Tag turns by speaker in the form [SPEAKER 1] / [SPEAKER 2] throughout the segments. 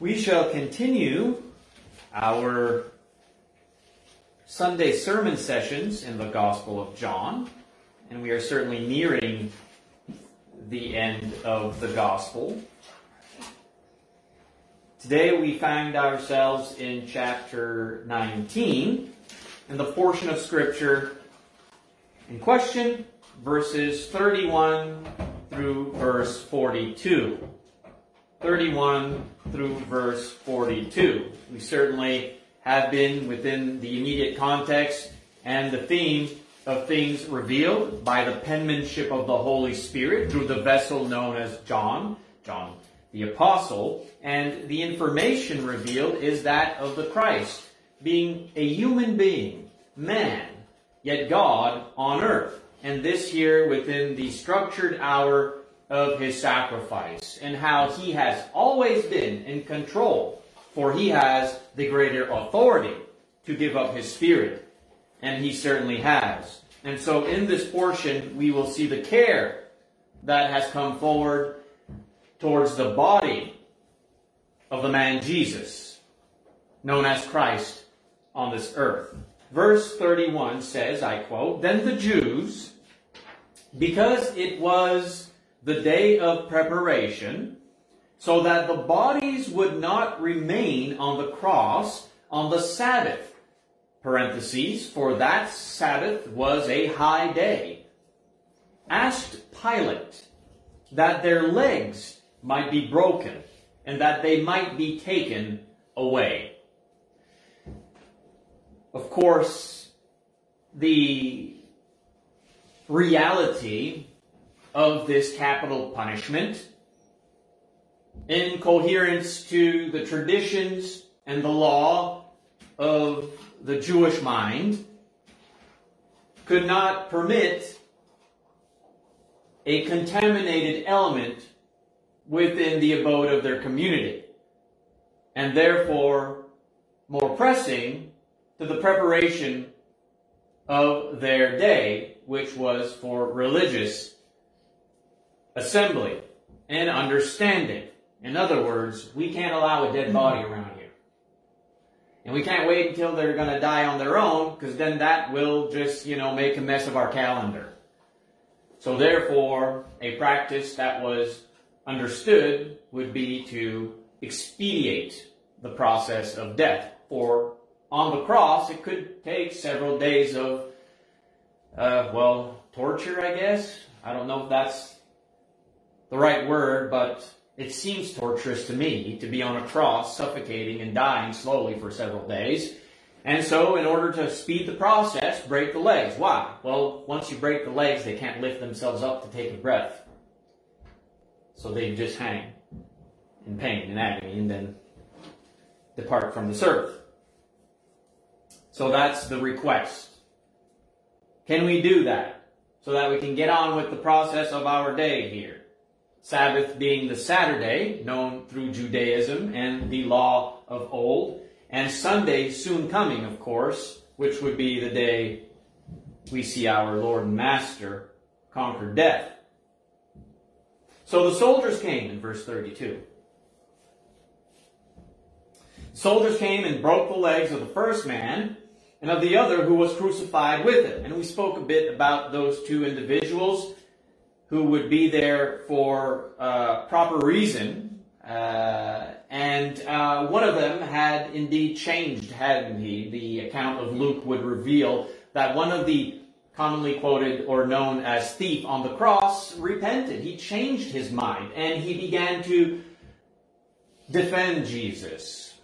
[SPEAKER 1] We shall continue our Sunday sermon sessions in the Gospel of John, and we are certainly nearing the end of the Gospel. Today we find ourselves in chapter 19, and the portion of Scripture in question, verses 31 through verse 42. 31 through verse 42. We certainly have been within the immediate context and the theme of things revealed by the penmanship of the Holy Spirit through the vessel known as John, John the Apostle, and the information revealed is that of the Christ, being a human being, man, yet God on earth. And this here within the structured hour of his sacrifice and how he has always been in control, for he has the greater authority to give up his spirit, and he certainly has. And so in this portion, we will see the care that has come forward towards the body of the man Jesus, known as Christ on this earth. Verse 31 says, I quote, Then the Jews, because it was the day of preparation, so that the bodies would not remain on the cross on the Sabbath. Parentheses, for that Sabbath was a high day. Asked Pilate that their legs might be broken and that they might be taken away. Of course, the reality of this capital punishment in coherence to the traditions and the law of the Jewish mind could not permit a contaminated element within the abode of their community. And therefore, more pressing to the preparation of their day, which was for religious assembly, and understanding. In other words, we can't allow a dead body around here. And we can't wait until they're going to die on their own, because then that will just, you know, make a mess of our calendar. So therefore, a practice that was understood would be to expedite the process of death. For on the cross, it could take several days of, uh, well, torture, I guess. I don't know if that's the right word, but it seems torturous to me to be on a cross, suffocating and dying slowly for several days. And so, in order to speed the process, break the legs. Why? Well, once you break the legs, they can't lift themselves up to take a breath. So they just hang in pain and agony and then depart from this earth. So that's the request. Can we do that? So that we can get on with the process of our day here. Sabbath being the Saturday, known through Judaism and the law of old, and Sunday soon coming, of course, which would be the day we see our Lord and Master conquer death. So the soldiers came in verse 32. Soldiers came and broke the legs of the first man and of the other who was crucified with him. And we spoke a bit about those two individuals who would be there for uh, proper reason. Uh, and uh, one of them had indeed changed, hadn't he? The account of Luke would reveal that one of the commonly quoted or known as thief on the cross repented. He changed his mind and he began to defend Jesus.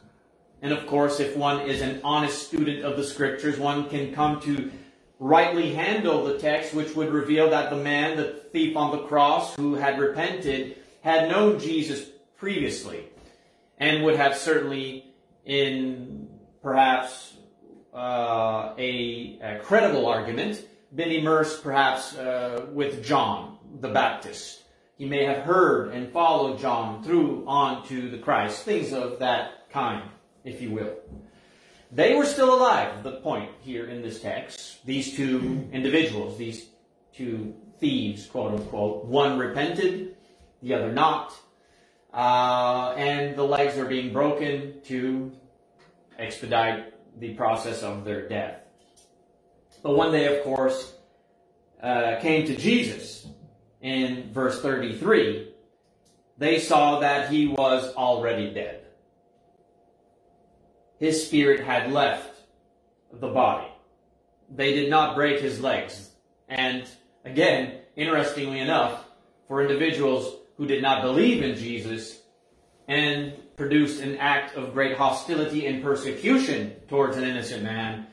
[SPEAKER 1] And of course, if one is an honest student of the scriptures, one can come to rightly handle the text, which would reveal that the man, the thief on the cross, who had repented, had known Jesus previously, and would have certainly, in perhaps uh, a, a, credible argument, been immersed perhaps uh, with John the Baptist. He may have heard and followed John through on to the Christ, things of that kind, if you will. They were still alive, the point here in this text. These two individuals, these two thieves, quote unquote. One repented, the other not. uh, and the legs are being broken to expedite the process of their death. But when they, of course, uh, came to Jesus in verse 33, they saw that he was already dead. His spirit had left the body. They did not break his legs. And again, interestingly enough, for individuals who did not believe in Jesus and produced an act of great hostility and persecution towards an innocent man,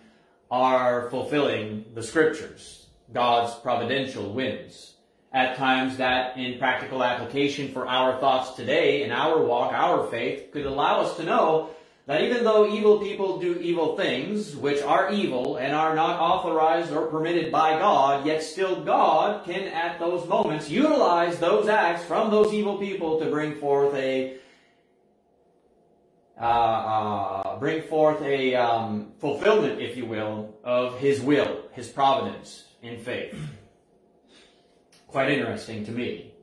[SPEAKER 1] are fulfilling the scriptures. God's providential whims. At times that in practical application for our thoughts today, in our walk, our faith, could allow us to know that even though evil people do evil things, which are evil and are not authorized or permitted by God, yet still God can at those moments utilize those acts from those evil people to bring forth a uh, uh, bring forth a um, fulfillment, if you will, of His will, His providence in faith. Quite interesting to me.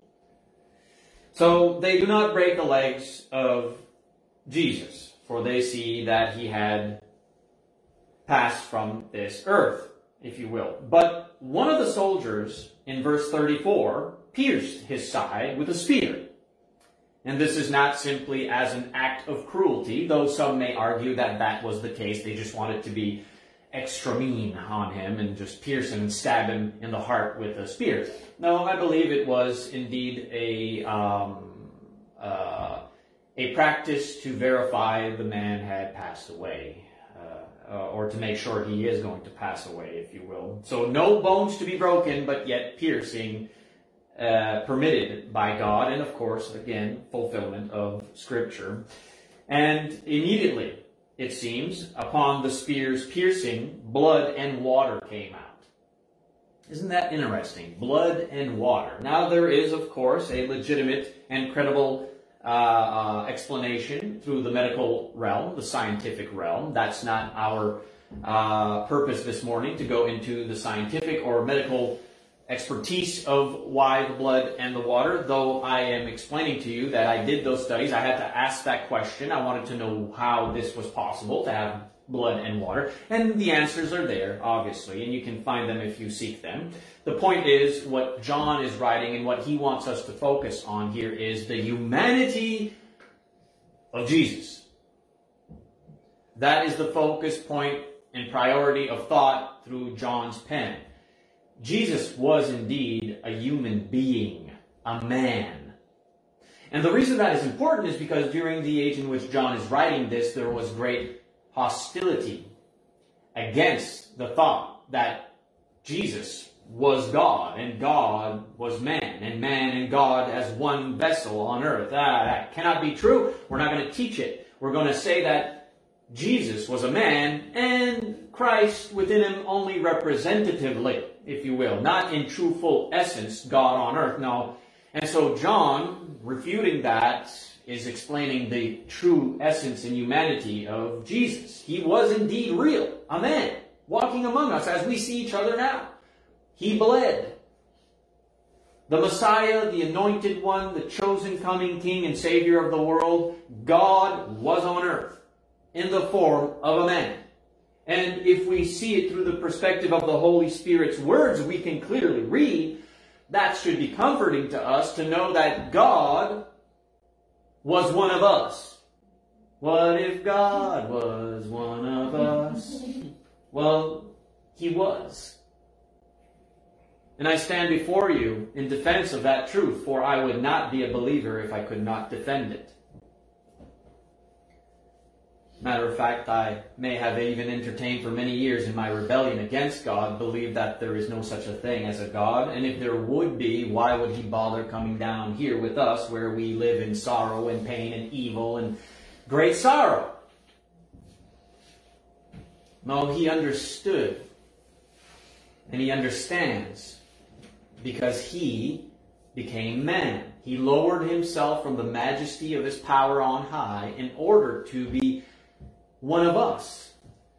[SPEAKER 1] So they do not break the legs of Jesus for they see that he had passed from this earth, if you will. But one of the soldiers in verse 34 pierced his side with a spear. And this is not simply as an act of cruelty, though some may argue that that was the case. They just wanted to be extra mean on him and just pierce him and stab him in the heart with a spear. No, I believe it was indeed a um, uh, a practice to verify the man had passed away, uh, uh, or to make sure he is going to pass away, if you will. So no bones to be broken, but yet piercing uh, permitted by God, and of course, again, fulfillment of Scripture. And immediately, it seems, upon the spear's piercing, blood and water came out. Isn't that interesting? Blood and water. Now, there is, of course, a legitimate and credible uh, uh, explanation through the medical realm, the scientific realm. That's not our uh, purpose this morning to go into the scientific or medical expertise of why the blood and the water, though I am explaining to you that I did those studies. I had to ask that question. I wanted to know how this was possible to have blood and water. And the answers are there, obviously, and you can find them if you seek them. The point is, what John is writing and what he wants us to focus on here is the humanity of Jesus. That is the focus point and priority of thought through John's pen. Jesus was indeed a human being, a man. And the reason that is important is because during the age in which John is writing this, there was great hostility against the thought that Jesus was God and God was man and man and God as one vessel on earth. Ah, that cannot be true. We're not going to teach it. We're going to say that Jesus was a man and Christ within him only representatively, if you will, not in true full essence God on earth. No. And so John, refuting that, is explaining the true essence and humanity of Jesus. He was indeed real, a man, walking among us as we see each other now. He bled. The Messiah, the anointed one, the chosen coming King and Savior of the world, God was on earth in the form of a man. And if we see it through the perspective of the Holy Spirit's words, we can clearly read that should be comforting to us to know that God was one of us. What if God was one of us? Well, he was. And I stand before you in defense of that truth, for I would not be a believer if I could not defend it. Matter of fact, I may have even entertained for many years in my rebellion against God, believed that there is no such a thing as a God, and if there would be, why would He bother coming down here with us where we live in sorrow and pain and evil and great sorrow? No, He understood, and He understands, because He became man. He lowered Himself from the majesty of His power on high in order to be one of us.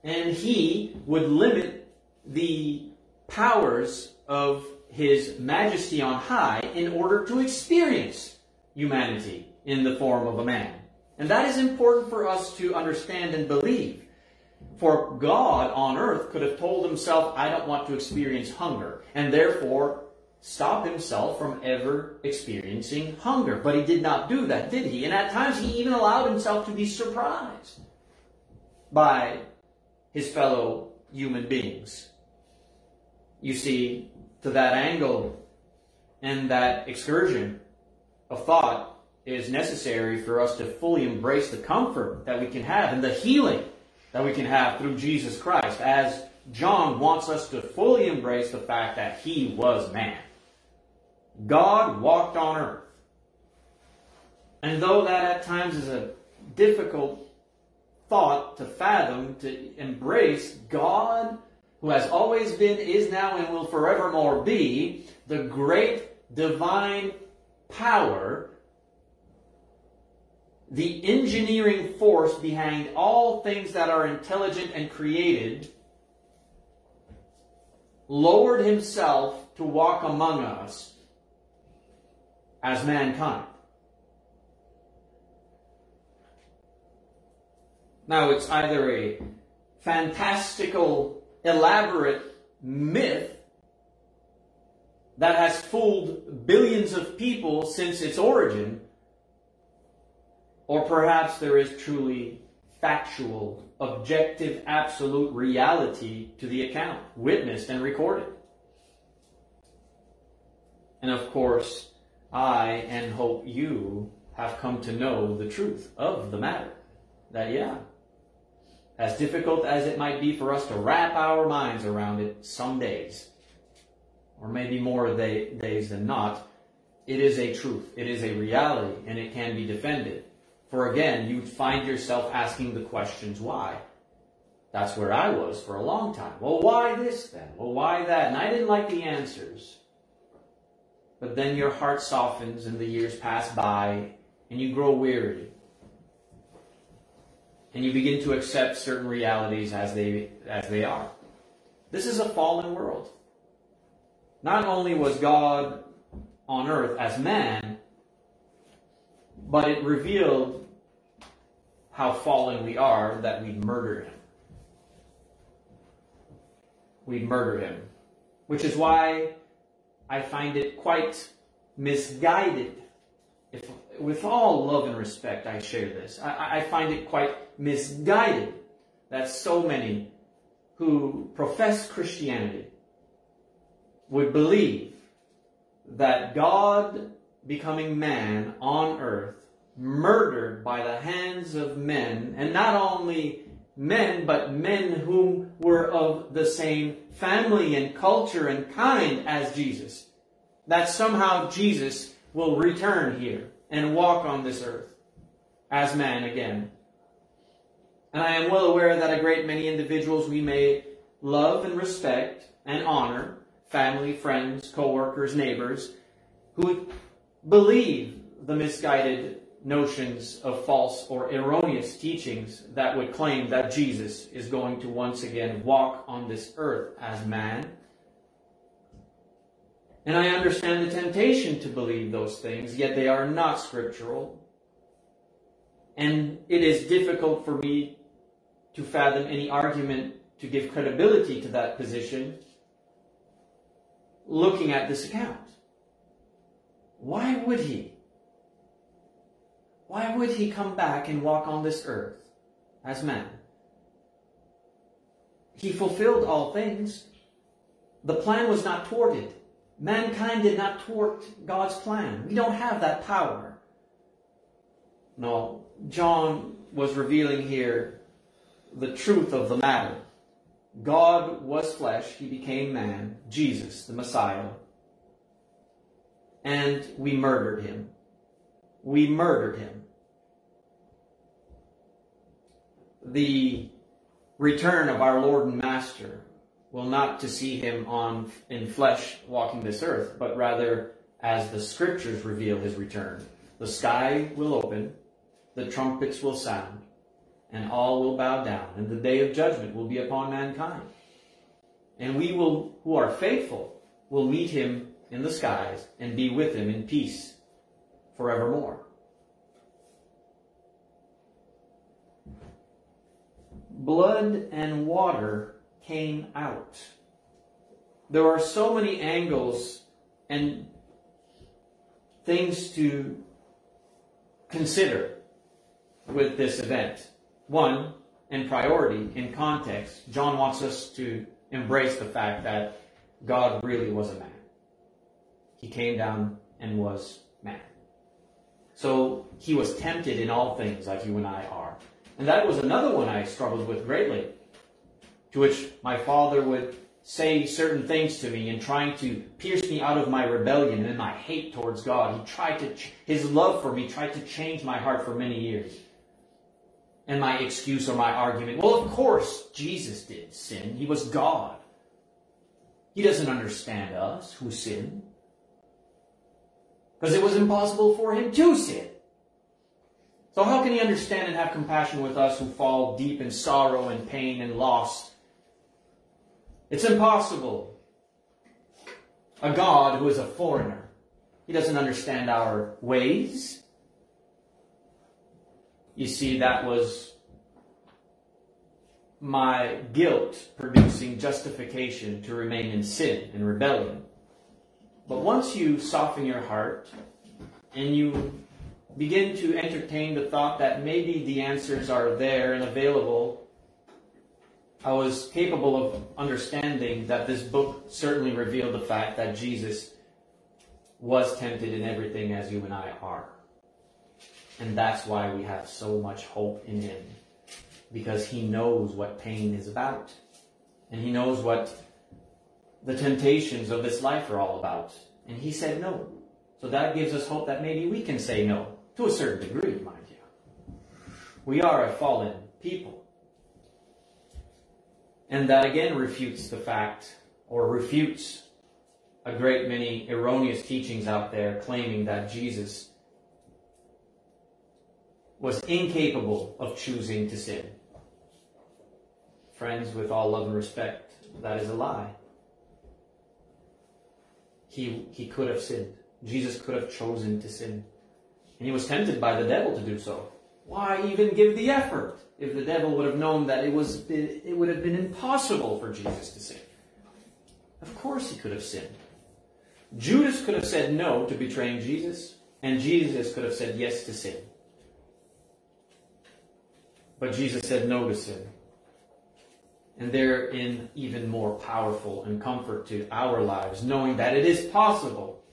[SPEAKER 1] And he would limit the powers of his majesty on high in order to experience humanity in the form of a man. And that is important for us to understand and believe. For God on earth could have told himself, I don't want to experience hunger, and therefore stop himself from ever experiencing hunger. But he did not do that, did he? And at times he even allowed himself to be surprised by his fellow human beings. You see, to that angle and that excursion of thought is necessary for us to fully embrace the comfort that we can have and the healing that we can have through Jesus Christ, as John wants us to fully embrace the fact that he was man. God walked on earth. And though that at times is a difficult thought to fathom, to embrace, God, who has always been, is now, and will forevermore be, the great divine power, the engineering force behind all things that are intelligent and created, lowered himself to walk among us as mankind. Now, it's either a fantastical, elaborate myth that has fooled billions of people since its origin, or perhaps there is truly factual, objective, absolute reality to the account, witnessed and recorded. And of course, I and hope you have come to know the truth of the matter. That, yeah, as difficult as it might be for us to wrap our minds around it some days, or maybe more day, days than not, it is a truth, it is a reality, and it can be defended. For again, you find yourself asking the questions why. That's where I was for a long time. Well, why this then? Well, why that? And I didn't like the answers. But then your heart softens and the years pass by and you grow weary. And you begin to accept certain realities as they, as they are. This is a fallen world. Not only was God on earth as man, but it revealed how fallen we are that we murder him. We murder him. Which is why I find it quite misguided. If, with all love and respect, I share this. I, I find it quite misguided that so many who profess Christianity would believe that God becoming man on earth, murdered by the hands of men, and not only men, but men whom were of the same family and culture and kind as Jesus. That somehow Jesus will return here and walk on this earth as man again. And I am well aware that a great many individuals we may love and respect and honor, family, friends, co-workers, neighbors, who believe the misguided notions of false or erroneous teachings that would claim that Jesus is going to once again walk on this earth as man. And I understand the temptation to believe those things, yet they are not scriptural. And it is difficult for me to fathom any argument to give credibility to that position looking at this account. Why would he? Why would he come back and walk on this earth as man? He fulfilled all things. The plan was not thwarted. Mankind did not thwart God's plan. We don't have that power. No, John was revealing here the truth of the matter. God was flesh, he became man, Jesus, the Messiah. And we murdered him we murdered him. The return of our Lord and Master will not to see him on in flesh walking this earth, but rather as the scriptures reveal his return. The sky will open, the trumpets will sound, and all will bow down, and the day of judgment will be upon mankind. And we will, who are faithful, will meet him in the skies and be with him in peace forevermore. Blood and water came out. There are so many angles and things to consider with this event. One, in priority, in context, John wants us to embrace the fact that God really was a man. He came down and was man. So he was tempted in all things like you and I are. And that was another one I struggled with greatly. To which my father would say certain things to me and trying to pierce me out of my rebellion and my hate towards God. He tried to, his love for me tried to change my heart for many years. And my excuse or my argument, well, of course, Jesus did sin. He was God. He doesn't understand us who sin. Because it was impossible for him to sin. So how can he understand and have compassion with us who fall deep in sorrow and pain and loss it's impossible. A God who is a foreigner. He doesn't understand our ways. You see, that was my guilt producing justification to remain in sin and rebellion. But once you soften your heart and you begin to entertain the thought that maybe the answers are there and available I was capable of understanding that this book certainly revealed the fact that Jesus was tempted in everything as you and I are. And that's why we have so much hope in him. Because he knows what pain is about. And he knows what the temptations of this life are all about. And he said no. So that gives us hope that maybe we can say no. To a certain degree, mind you. We are a fallen people. And that again refutes the fact, or refutes a great many erroneous teachings out there claiming that Jesus was incapable of choosing to sin. Friends, with all love and respect, that is a lie. He, he could have sinned. Jesus could have chosen to sin. And he was tempted by the devil to do so. Why even give the effort if the devil would have known that it was it would have been impossible for Jesus to sin? Of course he could have sinned. Judas could have said no to betraying Jesus, and Jesus could have said yes to sin. But Jesus said no to sin. And therein even more powerful and comfort to our lives, knowing that it is possible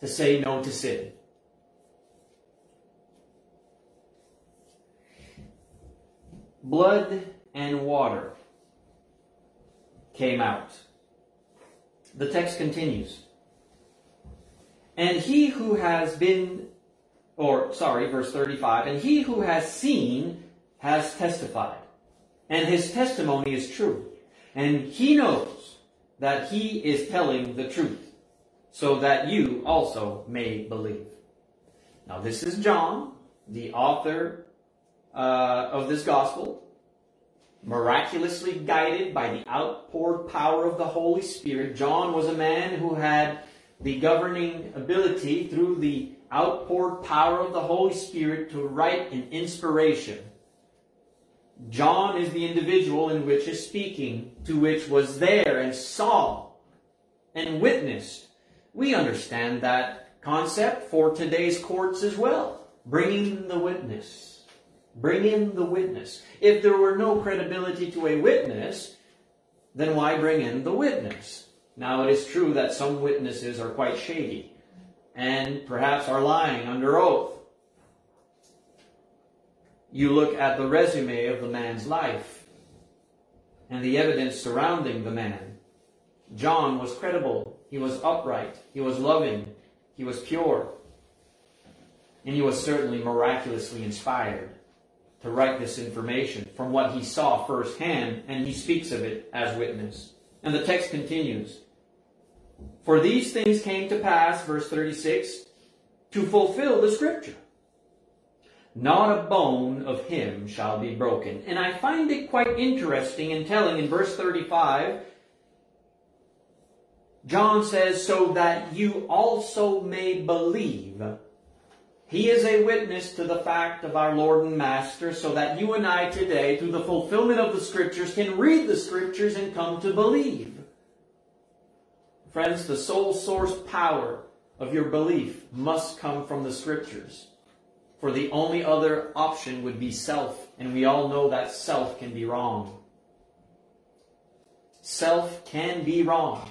[SPEAKER 1] to say no to sin. blood and water came out. The text continues. And he who has been, or sorry, verse 35, and he who has seen has testified. And his testimony is true. And he knows that he is telling the truth, so that you also may believe. Now, this is John, the author uh, of this gospel, miraculously guided by the outpoured power of the Holy Spirit. John was a man who had the governing ability through the outpoured power of the Holy Spirit to write an inspiration. John is the individual in which is speaking, to which was there and saw and witnessed. We understand that concept for today's courts as well, bringing the witness. Bring in the witness. If there were no credibility to a witness, then why bring in the witness? Now, it is true that some witnesses are quite shady and perhaps are lying under oath. You look at the resume of the man's life and the evidence surrounding the man. John was credible. He was upright. He was loving. He was pure. And he was certainly miraculously inspired to write this information from what he saw firsthand, and he speaks of it as witness. And the text continues For these things came to pass, verse 36, to fulfill the scripture. Not a bone of him shall be broken. And I find it quite interesting and telling in verse 35. John says, so that you also may believe He is a witness to the fact of our Lord and Master, so that you and I today, through the fulfillment of the Scriptures, can read the Scriptures and come to believe. Friends, the sole source power of your belief must come from the Scriptures. For the only other option would be self, and we all know that self can be wrong. Self can be wrong.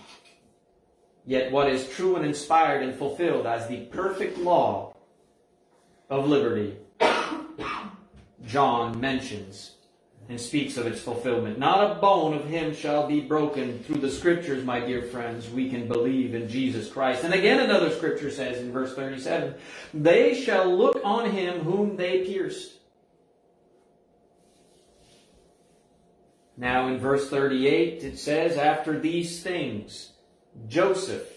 [SPEAKER 1] Yet what is true and inspired and fulfilled as the perfect law of liberty, John mentions and speaks of its fulfillment. Not a bone of him shall be broken. Through the scriptures, my dear friends, we can believe in Jesus Christ. And again, another scripture says in verse 37 They shall look on him whom they pierced. Now, in verse 38, it says, After these things, Joseph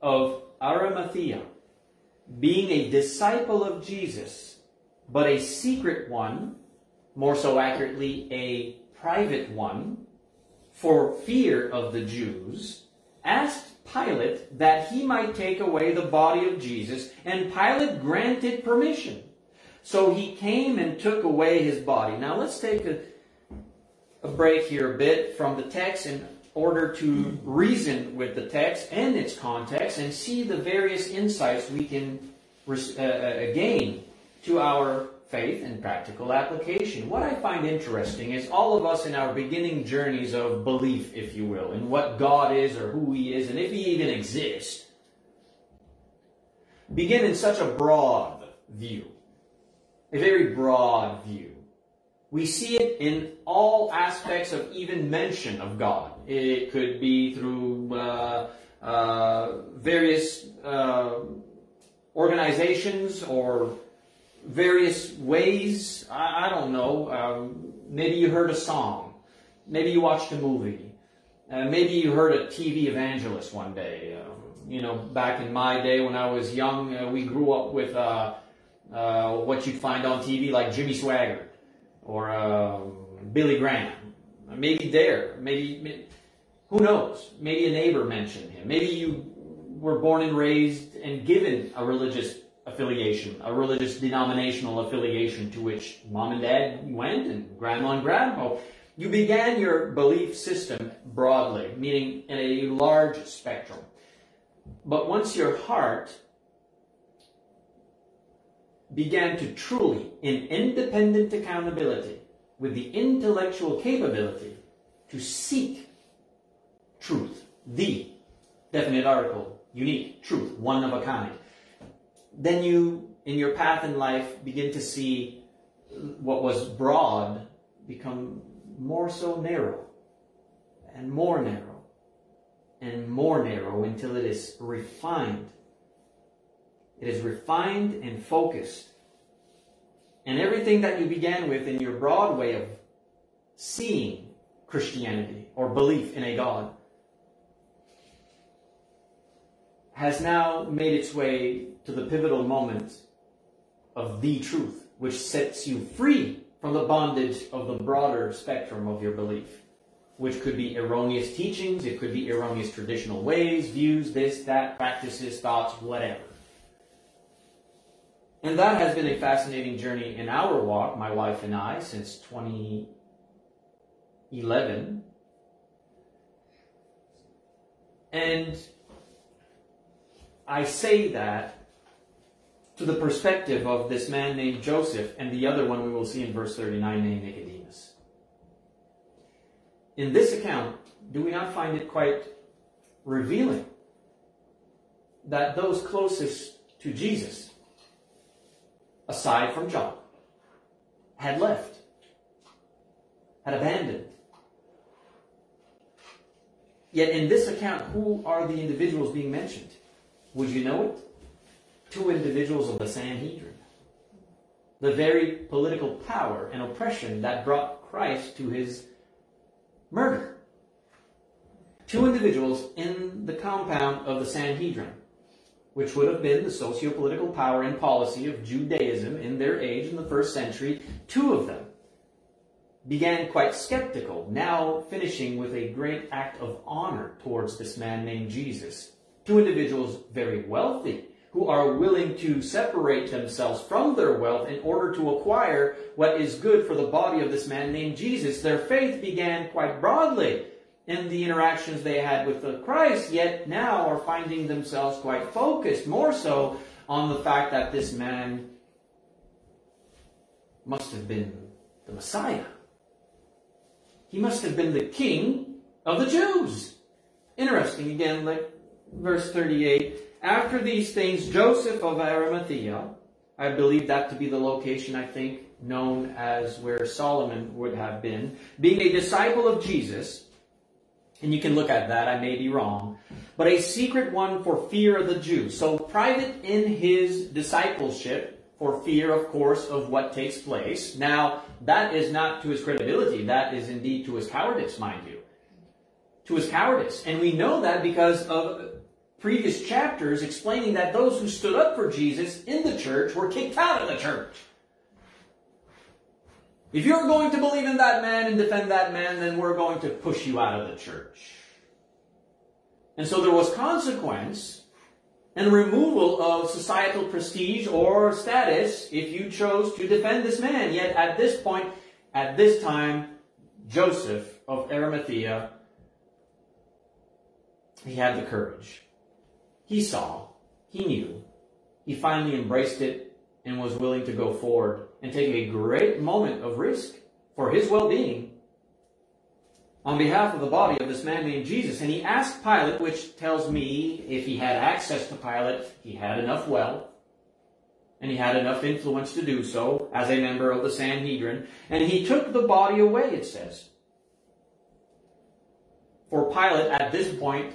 [SPEAKER 1] of Arimathea, being a disciple of Jesus, but a secret one, more so accurately, a private one, for fear of the Jews, asked Pilate that he might take away the body of Jesus, and Pilate granted permission. So he came and took away his body. Now let's take a, a break here a bit from the text in order to reason with the text and its context and see the various insights we can uh, uh, gain to our faith and practical application. What I find interesting is all of us in our beginning journeys of belief, if you will, in what God is or who He is and if He even exists, begin in such a broad view, a very broad view. We see it in all aspects of even mention of God. It could be through uh, uh, various uh, organizations or various ways. I, I don't know. Um, maybe you heard a song. Maybe you watched a movie. Uh, maybe you heard a TV evangelist one day. Uh, you know, back in my day when I was young, uh, we grew up with uh, uh, what you'd find on TV like Jimmy Swaggart or um, Billy Graham. Maybe there. Maybe, maybe, who knows? Maybe a neighbor mentioned him. Maybe you were born and raised and given a religious affiliation, a religious denominational affiliation to which mom and dad went and grandma and grandpa. You began your belief system broadly, meaning in a large spectrum. But once your heart began to truly, in independent accountability, with the intellectual capability to seek truth, the definite article, unique truth, one of a kind, then you, in your path in life, begin to see what was broad become more so narrow, and more narrow, and more narrow until it is refined. It is refined and focused. And everything that you began with in your broad way of seeing Christianity or belief in a God has now made its way to the pivotal moment of the truth, which sets you free from the bondage of the broader spectrum of your belief, which could be erroneous teachings, it could be erroneous traditional ways, views, this, that, practices, thoughts, whatever. And that has been a fascinating journey in our walk, my wife and I, since 2011. And I say that to the perspective of this man named Joseph and the other one we will see in verse 39 named Nicodemus. In this account, do we not find it quite revealing that those closest to Jesus, aside from John, had left, had abandoned? Yet in this account, who are the individuals being mentioned? Would you know it? Two individuals of the Sanhedrin. The very political power and oppression that brought Christ to his murder. Two individuals in the compound of the Sanhedrin, which would have been the socio political power and policy of Judaism in their age in the first century, two of them began quite skeptical, now finishing with a great act of honor towards this man named Jesus Two individuals very wealthy who are willing to separate themselves from their wealth in order to acquire what is good for the body of this man named Jesus. Their faith began quite broadly in the interactions they had with the Christ, yet now are finding themselves quite focused, more so on the fact that this man must have been the Messiah. He must have been the king of the Jews. Interesting, again, like verse 38. After these things, Joseph of Arimathea, I believe that to be the location, I think, known as where Solomon would have been, being a disciple of Jesus, and you can look at that, I may be wrong, but a secret one for fear of the Jews. So private in his discipleship, for fear, of course, of what takes place. Now, that is not to his credibility, that is indeed to his cowardice, mind you. To his cowardice. And we know that because of previous chapters explaining that those who stood up for Jesus in the church were kicked out of the church. If you're going to believe in that man and defend that man, then we're going to push you out of the church. And so there was consequence and removal of societal prestige or status if you chose to defend this man. Yet at this point, at this time, Joseph of Arimathea, he had the courage. He saw, he knew, he finally embraced it and was willing to go forward and take a great moment of risk for his well-being on behalf of the body of this man named Jesus. And he asked Pilate, which tells me if he had access to Pilate, he had enough wealth, and he had enough influence to do so as a member of the Sanhedrin. And he took the body away, it says. For Pilate, at this point,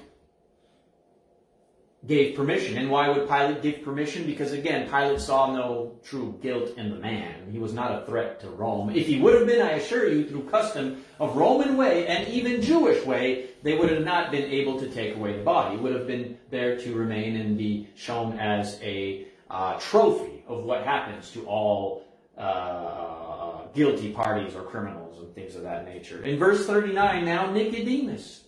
[SPEAKER 1] gave permission. And why would Pilate give permission? Because again, Pilate saw no true guilt in the man. He was not a threat to Rome. If he would have been, I assure you, through custom of Roman way and even Jewish way, they would have not been able to take away the body. It would have been there to remain and be shown as a uh, trophy of what happens to all uh, guilty parties or criminals and things of that nature. In verse 39, now Nicodemus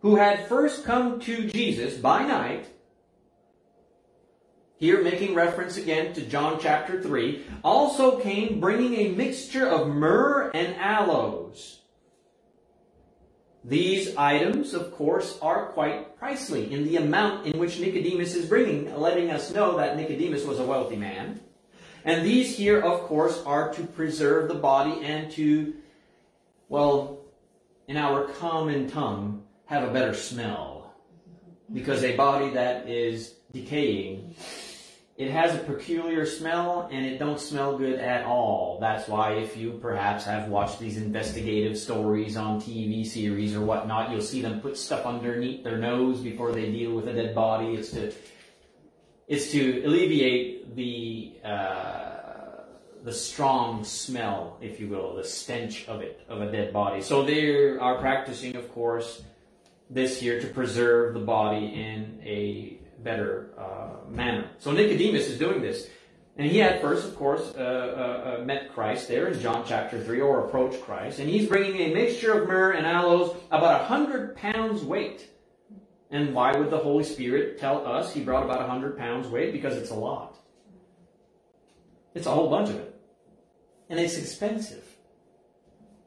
[SPEAKER 1] who had first come to Jesus by night, here making reference again to John chapter 3, also came bringing a mixture of myrrh and aloes. These items, of course, are quite pricely in the amount in which Nicodemus is bringing, letting us know that Nicodemus was a wealthy man. And these here, of course, are to preserve the body and to, well, in our common tongue, have a better smell. Because a body that is decaying, it has a peculiar smell and it don't smell good at all. That's why if you perhaps have watched these investigative stories on TV series or whatnot, you'll see them put stuff underneath their nose before they deal with a dead body. It's to it's to alleviate the uh, the strong smell, if you will, the stench of it, of a dead body. So they are practicing, of course, this here to preserve the body in a better uh, manner. So Nicodemus is doing this. And he had first, of course, uh, uh, uh met Christ there in John chapter 3, or approached Christ. And he's bringing a mixture of myrrh and aloes, about a hundred pounds weight. And why would the Holy Spirit tell us he brought about a hundred pounds weight? Because it's a lot. It's a whole bunch of it. And it's expensive.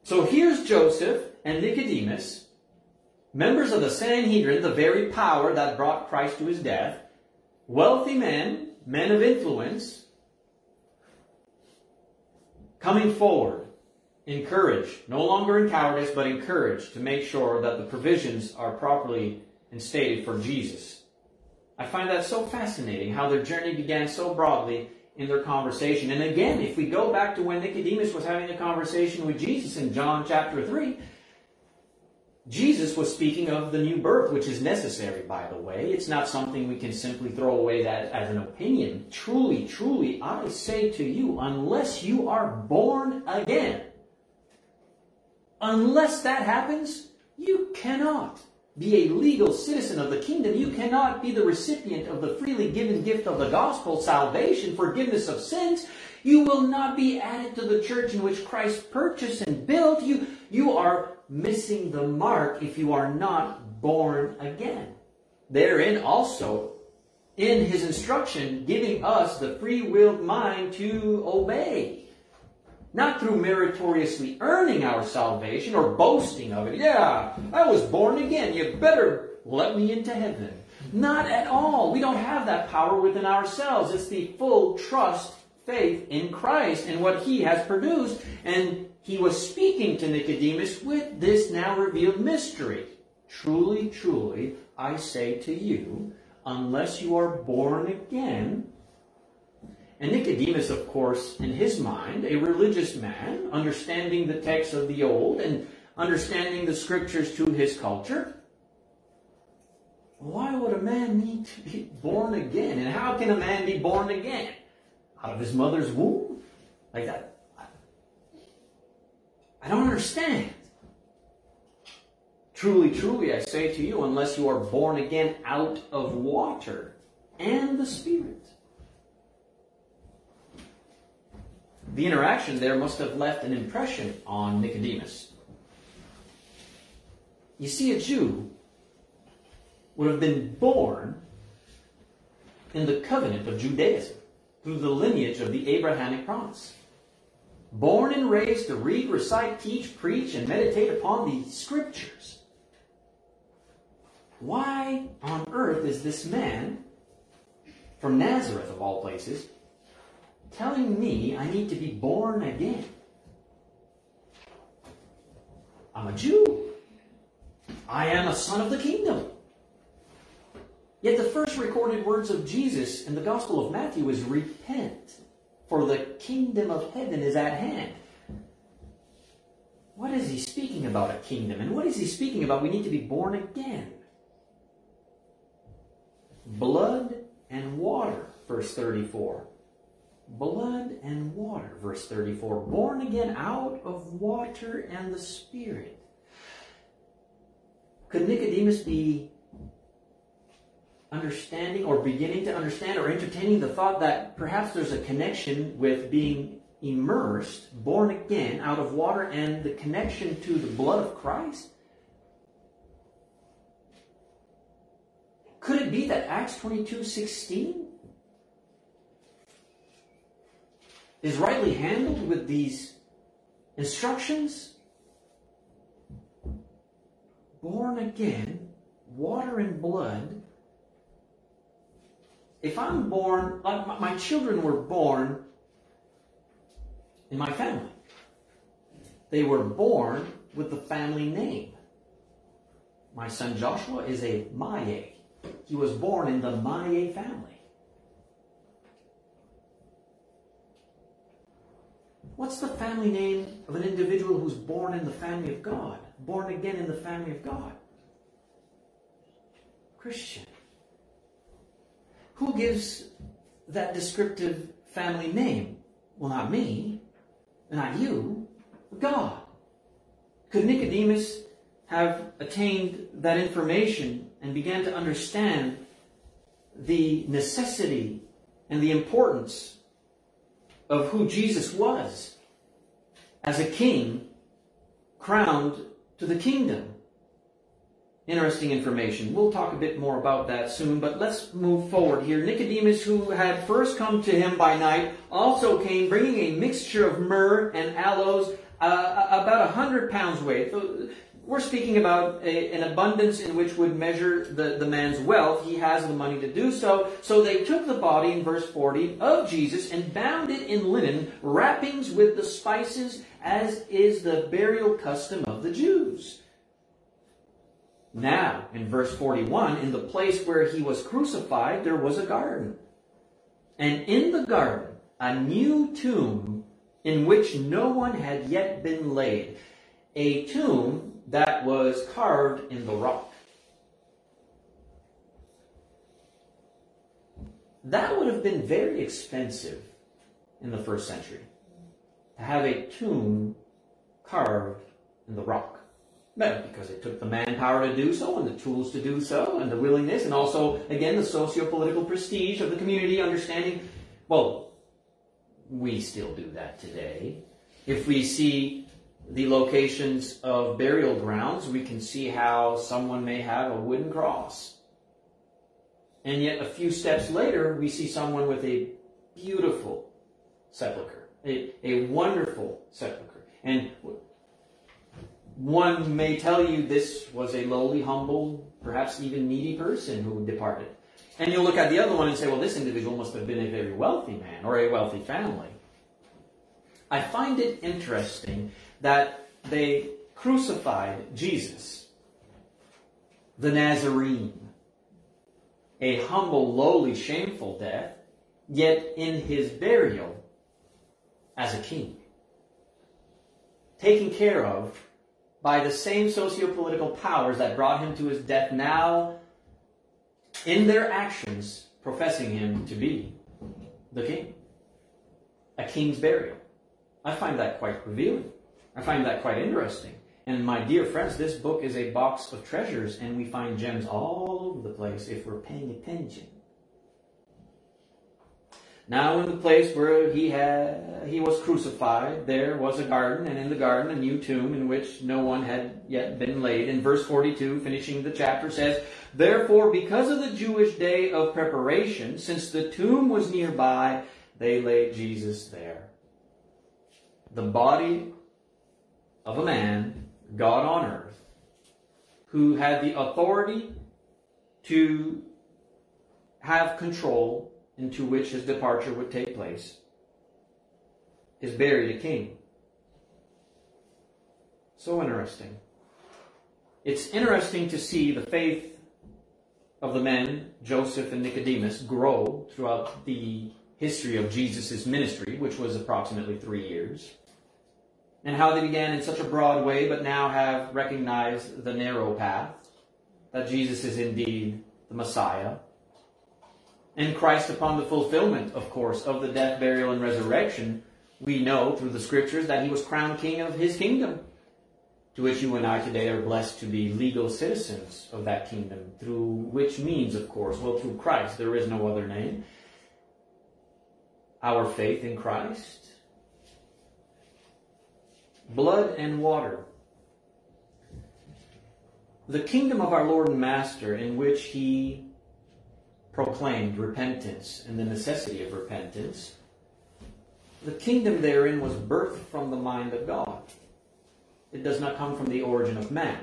[SPEAKER 1] So here's Joseph and Nicodemus members of the Sanhedrin, the very power that brought Christ to his death, wealthy men, men of influence, coming forward encouraged, no longer in cowardice, but encouraged to make sure that the provisions are properly instated for Jesus. I find that so fascinating how their journey began so broadly in their conversation. And again, if we go back to when Nicodemus was having a conversation with Jesus in John chapter 3, Jesus was speaking of the new birth, which is necessary, by the way. It's not something we can simply throw away that as an opinion. Truly, truly, I say to you, unless you are born again, unless that happens, you cannot be a legal citizen of the kingdom. You cannot be the recipient of the freely given gift of the gospel, salvation, forgiveness of sins. You will not be added to the church in which Christ purchased and built. You, you are missing the mark if you are not born again. Therein also in his instruction, giving us the free willed mind to obey. Not through meritoriously earning our salvation or boasting of it. Yeah, I was born again. You better let me into heaven. Not at all. We don't have that power within ourselves. It's the full trust, faith in Christ and what he has produced. And he was speaking to Nicodemus with this now revealed mystery. Truly, truly, I say to you, unless you are born again. And Nicodemus, of course, in his mind, a religious man, understanding the texts of the Old and understanding the scriptures to his culture, why would a man need to be born again? And how can a man be born again? Out of his mother's womb? Like that? I don't understand. Truly, truly, I say to you, unless you are born again out of water and the Spirit. The interaction there must have left an impression on Nicodemus. You see, a Jew would have been born in the covenant of Judaism through the lineage of the Abrahamic promise. Born and raised to read, recite, teach, preach, and meditate upon the scriptures. Why on earth is this man from Nazareth, of all places, telling me I need to be born again? I'm a Jew. I am a son of the kingdom. Yet the first recorded words of Jesus in the Gospel of Matthew is repent, for the kingdom of heaven is at hand. What is he speaking about a kingdom? And what is he speaking about? We need to be born again blood and water, verse 34. Blood and water, verse 34. Born again out of water and the Spirit. Could Nicodemus be understanding or beginning to understand or entertaining the thought that perhaps there's a connection with being immersed, born again out of water, and the connection to the blood of Christ? Could it be that Acts 22 16 is rightly handled with these instructions? Born again, water and blood. If I'm born, like my children were born in my family, they were born with the family name. My son Joshua is a Maye. He was born in the Maye family. What's the family name of an individual who's born in the family of God? Born again in the family of God? Christian. Who gives that descriptive family name? Well, not me, not you, but God. Could Nicodemus have attained that information and began to understand the necessity and the importance of who Jesus was as a king crowned to the kingdom. Interesting information. We'll talk a bit more about that soon, but let's move forward here. Nicodemus, who had first come to him by night, also came bringing a mixture of myrrh and aloes, uh, about a hundred pounds weight we're speaking about a, an abundance in which would measure the, the man's wealth. He has the money to do so. So they took the body, in verse 40, of Jesus and bound it in linen, wrappings with the spices, as is the burial custom of the Jews. Now, in verse 41, in the place where he was crucified, there was a garden. And in the garden, a new tomb in which no one had yet been laid. A tomb that was carved in the rock. That would have been very expensive in the first century to have a tomb carved in the rock. Because it took the manpower to do so and the tools to do so and the willingness and also, again, the socio-political prestige of the community understanding, well, we still do that today. If we see the locations of burial grounds, we can see how someone may have a wooden cross. And yet, a few steps later, we see someone with a beautiful sepulchre, a, a wonderful sepulchre. And one may tell you this was a lowly, humble, perhaps even needy person who departed. And you'll look at the other one and say, well, this individual must have been a very wealthy man or a wealthy family. I find it interesting that they crucified Jesus, the Nazarene, a humble, lowly, shameful death, yet in his burial as a king. Taken care of by the same socio-political powers that brought him to his death now in their actions professing him to be the king. A king's burial. I find that quite revealing. I find that quite interesting. And my dear friends, this book is a box of treasures, and we find gems all over the place if we're paying attention. Now, in the place where he had he was crucified, there was a garden, and in the garden a new tomb in which no one had yet been laid. In verse 42, finishing the chapter, says, Therefore, because of the Jewish day of preparation, since the tomb was nearby, they laid Jesus there. The body of a man, God on earth, who had the authority to have control into which his departure would take place, is buried a king. So interesting. It's interesting to see the faith of the men, Joseph and Nicodemus, grow throughout the history of Jesus' ministry, which was approximately three years, and how they began in such a broad way, but now have recognized the narrow path, that Jesus is indeed the Messiah, and Christ upon the fulfillment, of course, of the death, burial, and resurrection, we know through the scriptures that he was crowned king of his kingdom, to which you and I today are blessed to be legal citizens of that kingdom, through which means, of course, well, through Christ, there is no other name. Our faith in Christ, blood and water. The kingdom of our Lord and Master, in which he proclaimed repentance and the necessity of repentance, the kingdom therein was birthed from the mind of God. It does not come from the origin of man.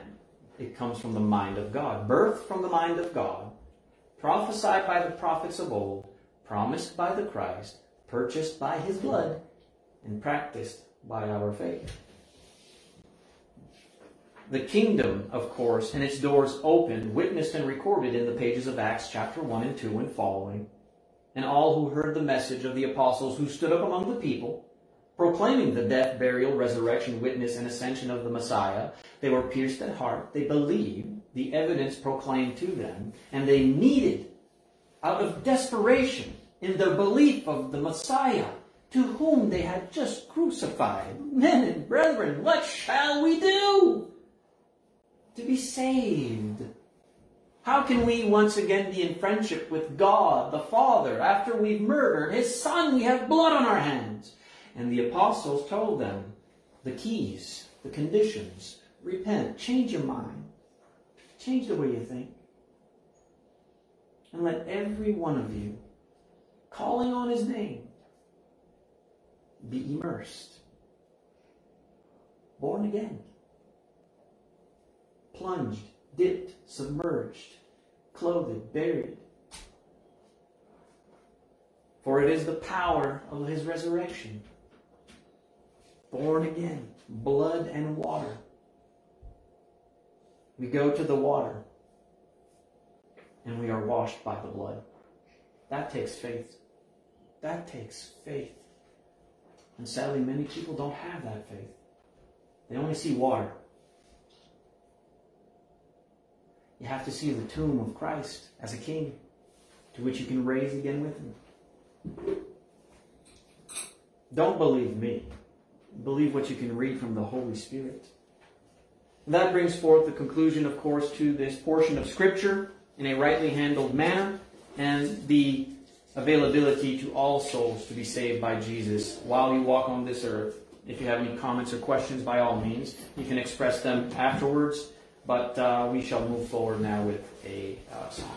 [SPEAKER 1] It comes from the mind of God. Birthed from the mind of God, prophesied by the prophets of old, promised by the Christ, purchased by his blood, and practiced by our faith. The kingdom, of course, and its doors opened, witnessed and recorded in the pages of Acts chapter 1 and 2 and following. And all who heard the message of the apostles who stood up among the people, proclaiming the death, burial, resurrection, witness, and ascension of the Messiah, they were pierced at heart. They believed the evidence proclaimed to them, and they needed, out of desperation, in their belief of the Messiah, to whom they had just crucified. Men and brethren, what shall we do? To be saved. How can we once again be in friendship with God, the Father, after we've murdered His Son? We have blood on our hands. And the apostles told them the keys, the conditions. Repent, change your mind, change the way you think. And let every one of you, calling on His name, be immersed, born again plunged, dipped, submerged, clothed, buried. For it is the power of his resurrection. Born again, blood and water. We go to the water and we are washed by the blood. That takes faith. That takes faith. And sadly, many people don't have that faith. They only see water. You have to see the tomb of Christ as a king to which you can raise again with him. Don't believe me. Believe what you can read from the Holy Spirit. That brings forth the conclusion, of course, to this portion of Scripture in a rightly handled manner and the availability to all souls to be saved by Jesus while you walk on this earth. If you have any comments or questions, by all means, you can express them afterwards. But uh, we shall move forward now with a uh, song.